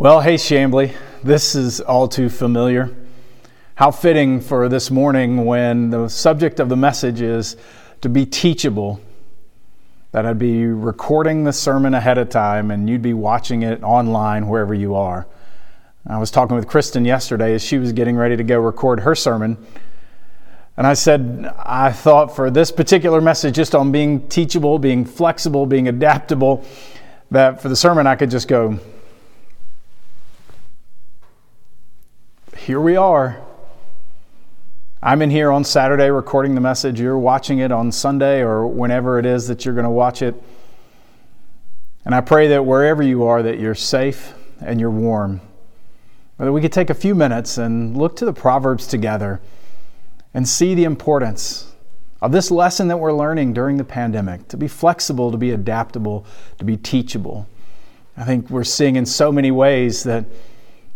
Well, hey, Chambly, this is all too familiar. How fitting for this morning when the subject of the message is to be teachable, that I'd be recording the sermon ahead of time and you'd be watching it online wherever you are. I was talking with Kristen yesterday as she was getting ready to go record her sermon. And I said, I thought for this particular message, just on being teachable, being flexible, being adaptable, that for the sermon I could just go, here we are. I'm in here on Saturday recording the message. You're watching it on Sunday or whenever it is that you're going to watch it. And I pray that wherever you are that you're safe and you're warm. Whether we could take a few minutes and look to the Proverbs together and see the importance of this lesson that we're learning during the pandemic to be flexible, to be adaptable, to be teachable. I think we're seeing in so many ways that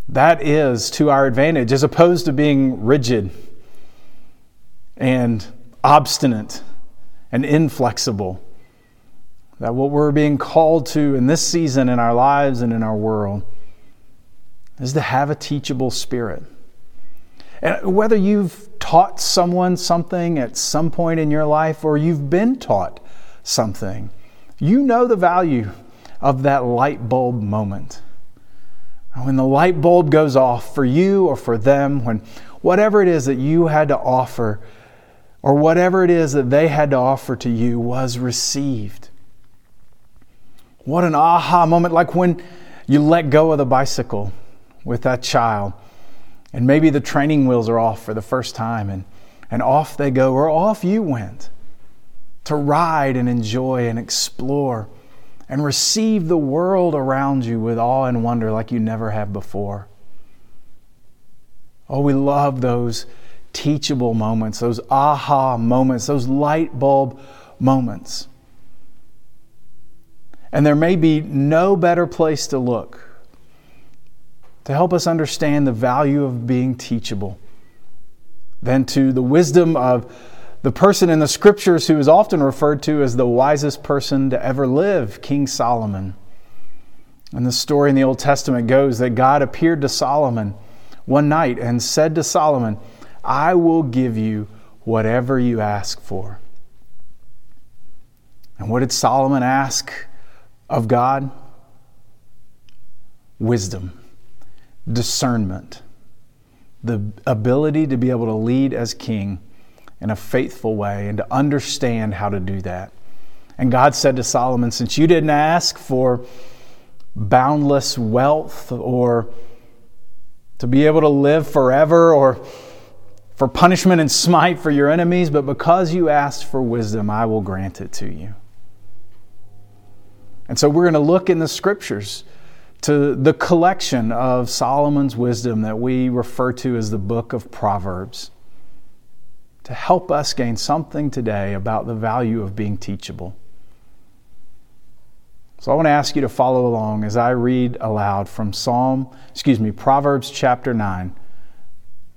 that is to our advantage as opposed to being rigid and obstinate and inflexible. That what we're being called to in this season in our lives and in our world is to have a teachable spirit. And whether you've taught someone something at some point in your life or you've been taught something, you know the value of that light bulb moment when the light bulb goes off for you or for them, when whatever it is that you had to offer or whatever it is that they had to offer to you was received. What an aha moment, like when you let go of the bicycle with that child, and maybe the training wheels are off for the first time, and, and off they go, or off you went to ride and enjoy and explore and receive the world around you with awe and wonder like you never have before. Oh, we love those teachable moments, those aha moments, those light bulb moments. And there may be no better place to look to help us understand the value of being teachable than to the wisdom of the person in the scriptures who is often referred to as the wisest person to ever live, King Solomon. And the story in the Old Testament goes that God appeared to Solomon one night and said to Solomon, I will give you whatever you ask for. And what did Solomon ask of God? Wisdom, discernment, the ability to be able to lead as king in a faithful way and to understand how to do that. And God said to Solomon, Since you didn't ask for boundless wealth or to be able to live forever or for punishment and smite for your enemies, but because you asked for wisdom, I will grant it to you. And so we're going to look in the scriptures to the collection of Solomon's wisdom that we refer to as the book of Proverbs to help us gain something today about the value of being teachable. So I want to ask you to follow along as I read aloud from Psalm, excuse me, Proverbs chapter 9,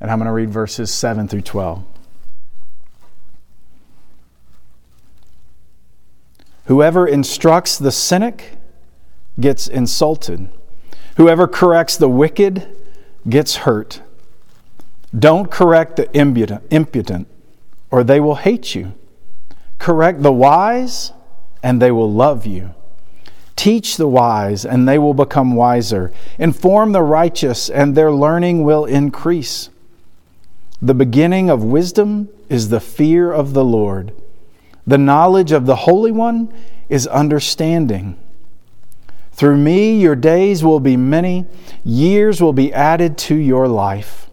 and I'm going to read verses 7 through 12. Whoever instructs the cynic gets insulted. Whoever corrects the wicked gets hurt. Don't correct the impotent or they will hate you. Correct the wise, and they will love you. Teach the wise, and they will become wiser. Inform the righteous, and their learning will increase. The beginning of wisdom is the fear of the Lord. The knowledge of the Holy One is understanding. Through me, your days will be many, years will be added to your life.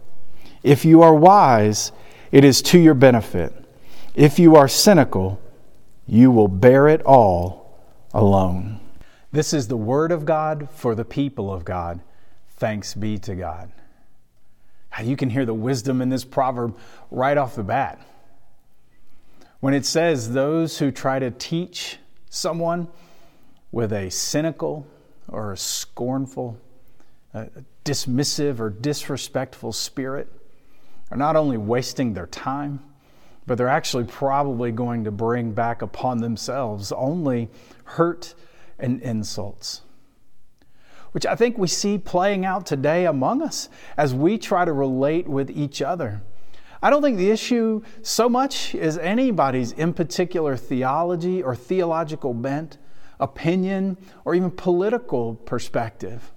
If you are wise, it is to your benefit. If you are cynical, you will bear it all alone. This is the word of God for the people of God. Thanks be to God. You can hear the wisdom in this proverb right off the bat. When it says those who try to teach someone with a cynical or a scornful, a dismissive or disrespectful spirit, are not only wasting their time, but they're actually probably going to bring back upon themselves only hurt and insults. which I think we see playing out today among us as we try to relate with each other. I don't think the issue so much is anybody's in particular theology or theological bent, opinion, or even political perspective.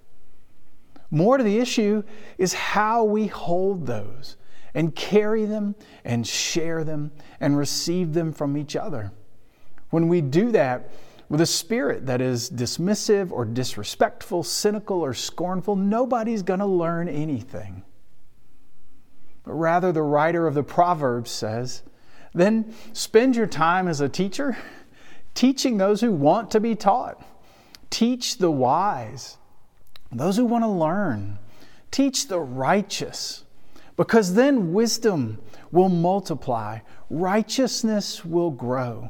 More to the issue is how we hold those and carry them and share them and receive them from each other. When we do that with a spirit that is dismissive or disrespectful, cynical or scornful, nobody's going to learn anything. But rather, the writer of the Proverbs says, then spend your time as a teacher teaching those who want to be taught. Teach the wise, those who want to learn. Teach the righteous, because then wisdom will multiply, righteousness will grow.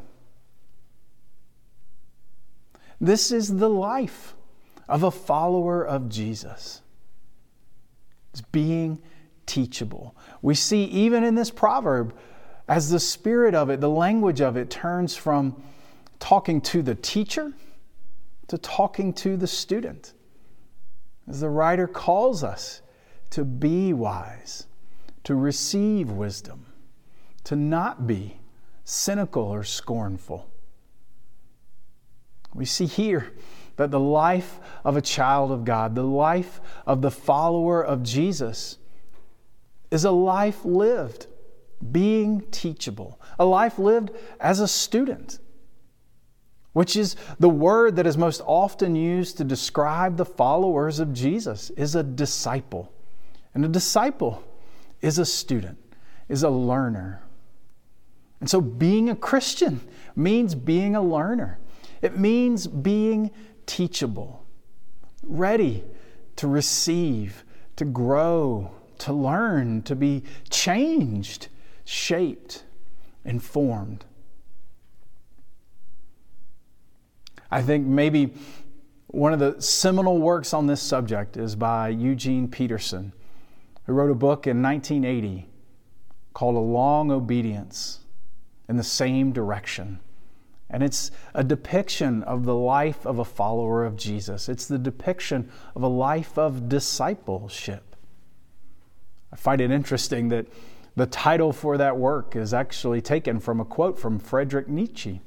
This is the life of a follower of Jesus. It's being teachable. We see even in this proverb, as the spirit of it, the language of it turns from talking to the teacher to talking to the student. As the writer calls us to be wise, to receive wisdom, to not be cynical or scornful. We see here that the life of a child of God, the life of the follower of Jesus, is a life lived being teachable, a life lived as a student, which is the word that is most often used to describe the followers of Jesus, is a disciple. And a disciple is a student, is a learner. And so being a Christian means being a learner. It means being teachable, ready to receive, to grow, to learn, to be changed, shaped, informed. I think maybe one of the seminal works on this subject is by Eugene Peterson, who wrote a book in 1980 called A Long Obedience in the Same Direction. And it's a depiction of the life of a follower of Jesus. It's the depiction of a life of discipleship. I find it interesting that the title for that work is actually taken from a quote from Friedrich Nietzsche,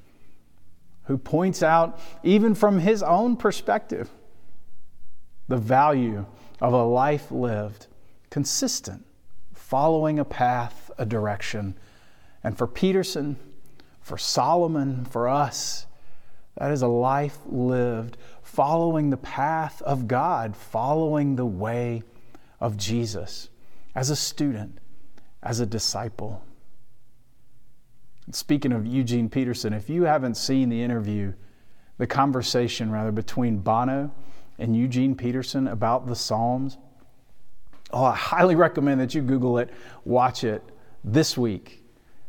who points out, even from his own perspective, the value of a life lived consistent, following a path, a direction. And for Peterson, for Solomon, for us, that is a life lived following the path of God, following the way of Jesus as a student, as a disciple. Speaking of Eugene Peterson, if you haven't seen the interview, the conversation rather between Bono and Eugene Peterson about the Psalms, oh, I highly recommend that you Google it, watch it this week.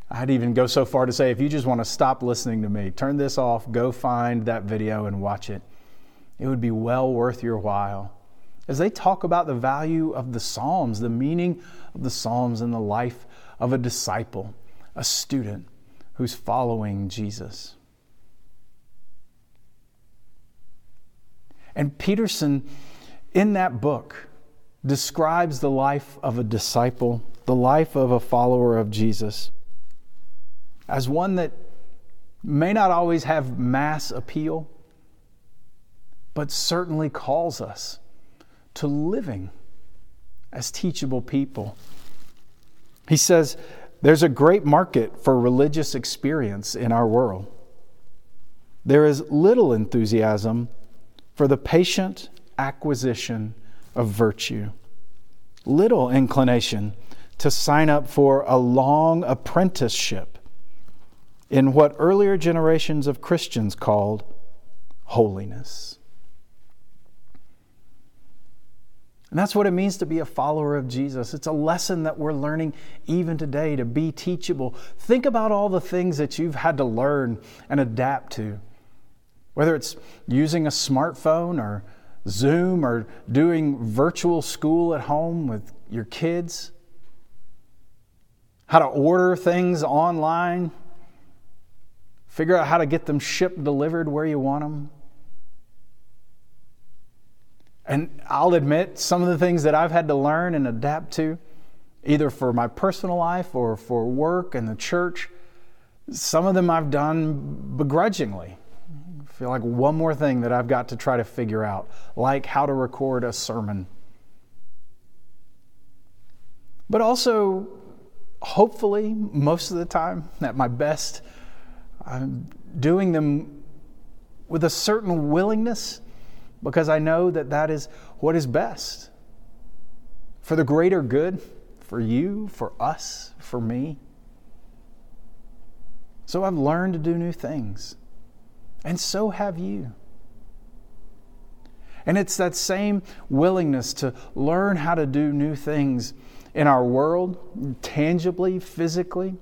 I'd even go so far to say if you just want to stop listening to me, turn this off, go find that video and watch it. It would be well worth your while as they talk about the value of the Psalms, the meaning of the Psalms in the life of a disciple, a student who's following Jesus. And Peterson, in that book, describes the life of a disciple, the life of a follower of Jesus, as one that may not always have mass appeal, but certainly calls us to living as teachable people. He says there's a great market for religious experience in our world. There is little enthusiasm for the patient acquisition of virtue, little inclination to sign up for a long apprenticeship in what earlier generations of Christians called holiness. And that's what it means to be a follower of Jesus. It's a lesson that we're learning even today to be teachable. Think about all the things that you've had to learn and adapt to, whether it's using a smartphone or Zoom or doing virtual school at home with your kids, how to order things online, figure out how to get them shipped, delivered where you want them And I'll admit, some of the things that I've had to learn and adapt to, either for my personal life or for work and the church, some of them I've done begrudgingly. Feel like one more thing that I've got to try to figure out, like how to record a sermon. But also, hopefully, most of the time, at my best, I'm doing them with a certain willingness because I know that that is what is best for the greater good, for you, for us, for me. So I've learned to do new things, and so have you. And it's that same willingness to learn how to do new things in our world, tangibly, physically,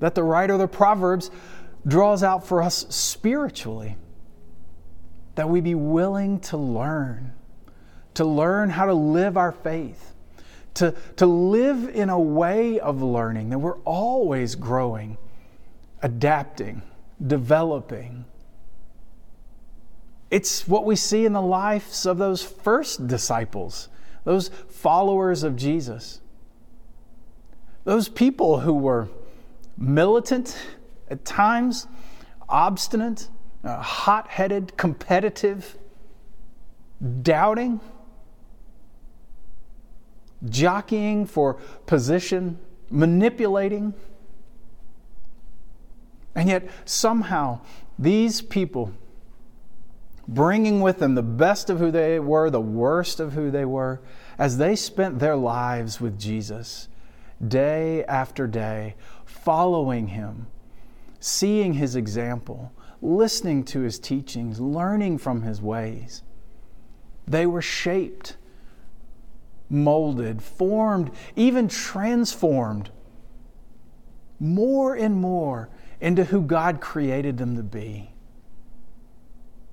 that the writer of the Proverbs draws out for us spiritually. That we be willing to learn, to learn how to live our faith, to, to live in a way of learning, that we're always growing, adapting, developing. It's what we see in the lives of those first disciples, those followers of Jesus. Those people who were militant at times, obstinate, uh, hot headed, competitive, doubting, jockeying for position, manipulating. And yet, somehow, these people, bringing with them the best of who they were, the worst of who they were, as they spent their lives with Jesus, day after day, following him, seeing his example, listening to his teachings, learning from his ways. They were shaped, molded, formed, even transformed more and more into who God created them to be,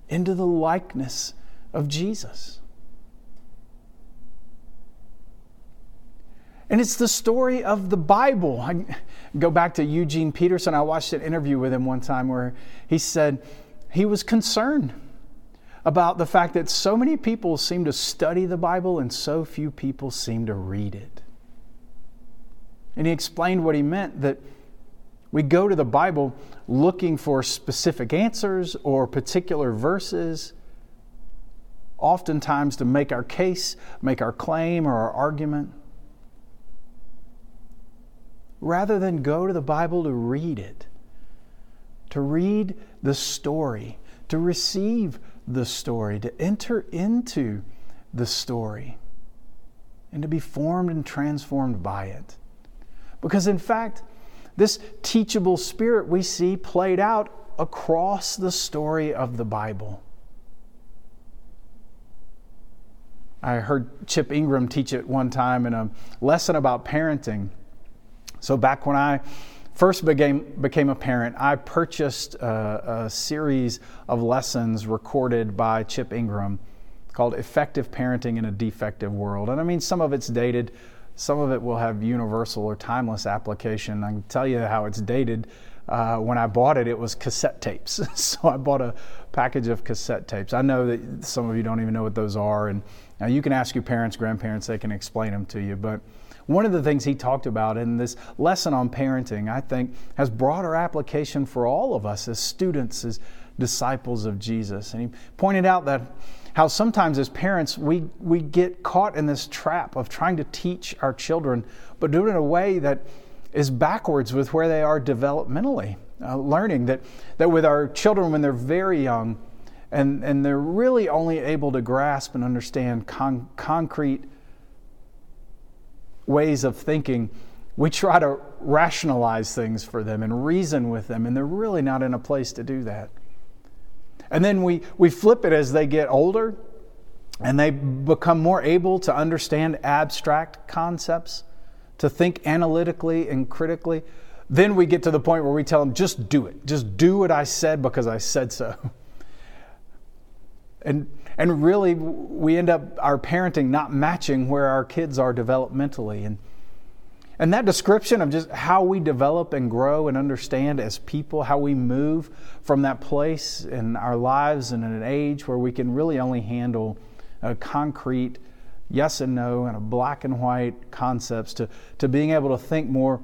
into the likeness of Jesus. And it's the story of the Bible. I go back to Eugene Peterson. I watched an interview with him one time where he said he was concerned about the fact that so many people seem to study the Bible and so few people seem to read it. And he explained what he meant that we go to the Bible looking for specific answers or particular verses, oftentimes to make our case, make our claim or our argument rather than go to the Bible to read it, to read the story, to receive the story, to enter into the story, and to be formed and transformed by it. Because, in fact, this teachable spirit we see played out across the story of the Bible. I heard Chip Ingram teach it one time in a lesson about parenting. So back when I first became, became a parent, I purchased a, a series of lessons recorded by Chip Ingram called Effective Parenting in a Defective World. And I mean, some of it's dated, some of it will have universal or timeless application. I can tell you how it's dated. Uh, when I bought it, it was cassette tapes. so I bought a package of cassette tapes. I know that some of you don't even know what those are. And you can ask your parents, grandparents, they can explain them to you. But one of the things he talked about in this lesson on parenting, I think, has broader application for all of us as students, as disciples of Jesus. And he pointed out that how sometimes as parents we, we get caught in this trap of trying to teach our children, but do it in a way that is backwards with where they are developmentally. Uh, learning that, that with our children when they're very young and, and they're really only able to grasp and understand con- concrete ways of thinking, we try to rationalize things for them and reason with them, and they're really not in a place to do that. And then we, we flip it as they get older and they become more able to understand abstract concepts, to think analytically and critically. Then we get to the point where we tell them, just do it. Just do what I said because I said so. And and really, we end up our parenting not matching where our kids are developmentally. And, And that description of just how we develop and grow and understand as people, how we move from that place in our lives and in an age where we can really only handle concrete yes and no and a black and white concepts to, to being able to think more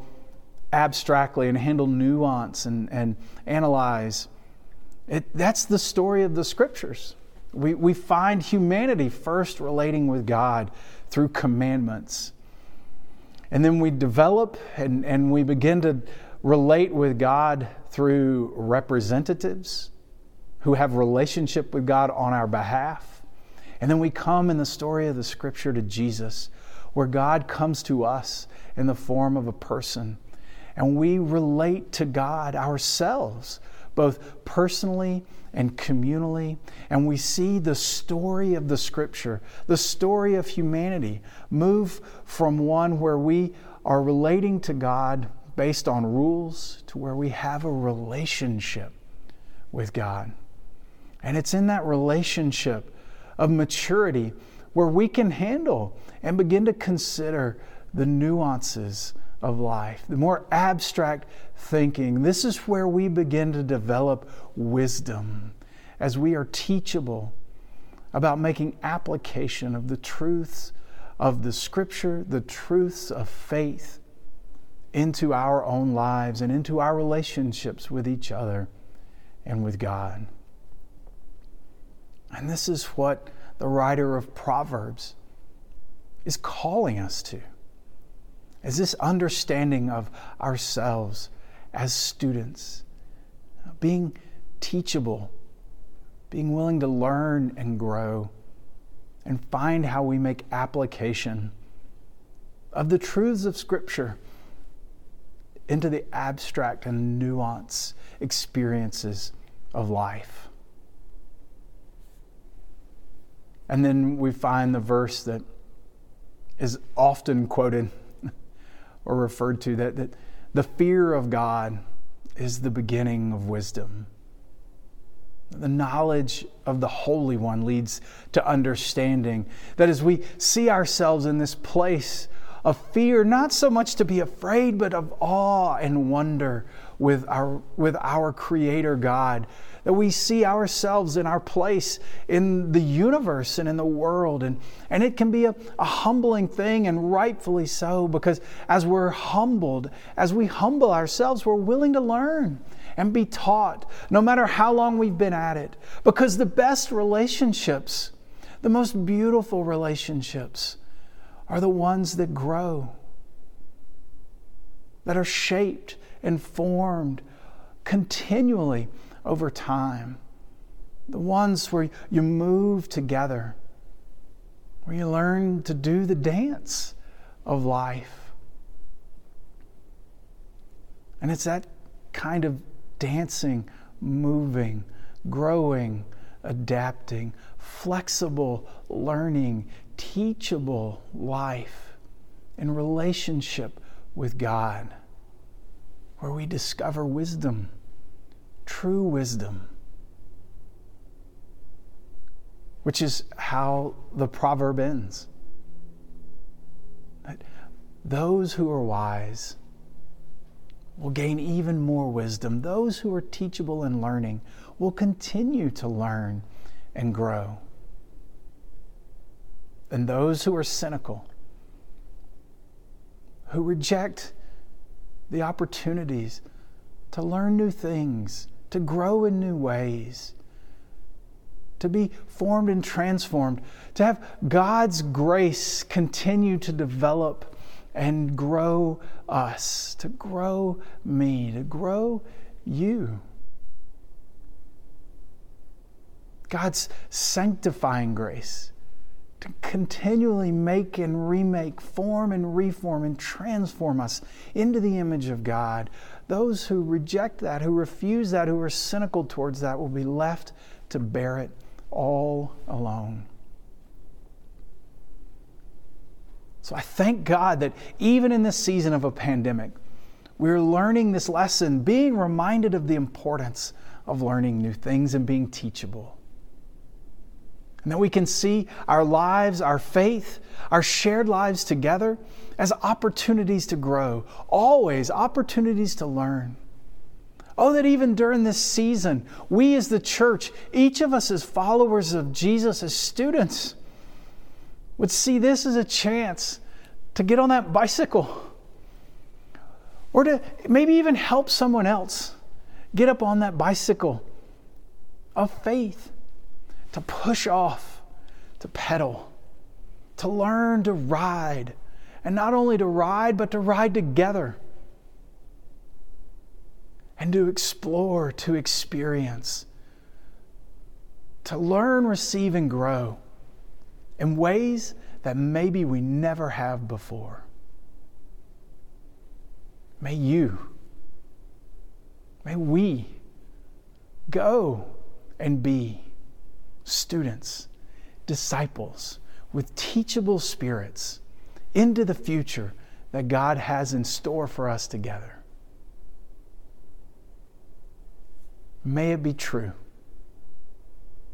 abstractly and handle nuance and, and analyze. It, that's the story of the scriptures. We, we find humanity first relating with God through commandments and then we develop and, and we begin to relate with God through representatives who have relationship with God on our behalf. And then we come in the story of the scripture to Jesus, where God comes to us in the form of a person. And we relate to God ourselves, both personally and communally. And we see the story of the scripture, the story of humanity, move from one where we are relating to God based on rules to where we have a relationship with God. And it's in that relationship of maturity where we can handle and begin to consider the nuances of life, the more abstract thinking. This is where we begin to develop wisdom as we are teachable about making application of the truths of the scripture, the truths of faith into our own lives and into our relationships with each other and with God. And this is what the writer of Proverbs is calling us to is this understanding of ourselves as students, being teachable, being willing to learn and grow, and find how we make application of the truths of Scripture into the abstract and nuanced experiences of life. And then we find the verse that is often quoted or referred to that, that the fear of God is the beginning of wisdom. The knowledge of the Holy One leads to understanding. That as we see ourselves in this place of fear, not so much to be afraid, but of awe and wonder with our, with our Creator God, that we see ourselves in our place in the universe and in the world. And, and it can be a, a humbling thing, and rightfully so, because as we're humbled, as we humble ourselves, we're willing to learn and be taught, no matter how long we've been at it. Because the best relationships, the most beautiful relationships, are the ones that grow, that are shaped and formed continually over time. The ones where you move together, where you learn to do the dance of life. And it's that kind of dancing, moving, growing, adapting, flexible, learning, teachable life in relationship with God, where we discover wisdom true wisdom, which is how the proverb ends. Those who are wise will gain even more wisdom. Those who are teachable and learning will continue to learn and grow. And those who are cynical, who reject the opportunities to learn new things to grow in new ways, to be formed and transformed, to have God's grace continue to develop and grow us, to grow me, to grow you. God's sanctifying grace to continually make and remake, form and reform, and transform us into the image of God. Those who reject that, who refuse that, who are cynical towards that, will be left to bear it all alone. So I thank God that even in this season of a pandemic, we're learning this lesson, being reminded of the importance of learning new things and being teachable. And that we can see our lives, our faith, our shared lives together as opportunities to grow, always opportunities to learn. Oh, that even during this season, we as the church, each of us as followers of Jesus, as students, would see this as a chance to get on that bicycle or to maybe even help someone else get up on that bicycle of faith, to push off, to pedal, to learn to ride, and not only to ride, but to ride together and to explore, to experience, to learn, receive, and grow in ways that maybe we never have before. May you, may we go and be students, disciples with teachable spirits into the future that God has in store for us together. May it be true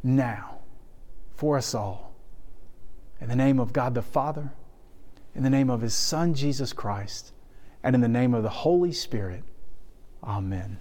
now for us all. In the name of God the Father, in the name of His Son Jesus Christ, and in the name of the Holy Spirit. Amen.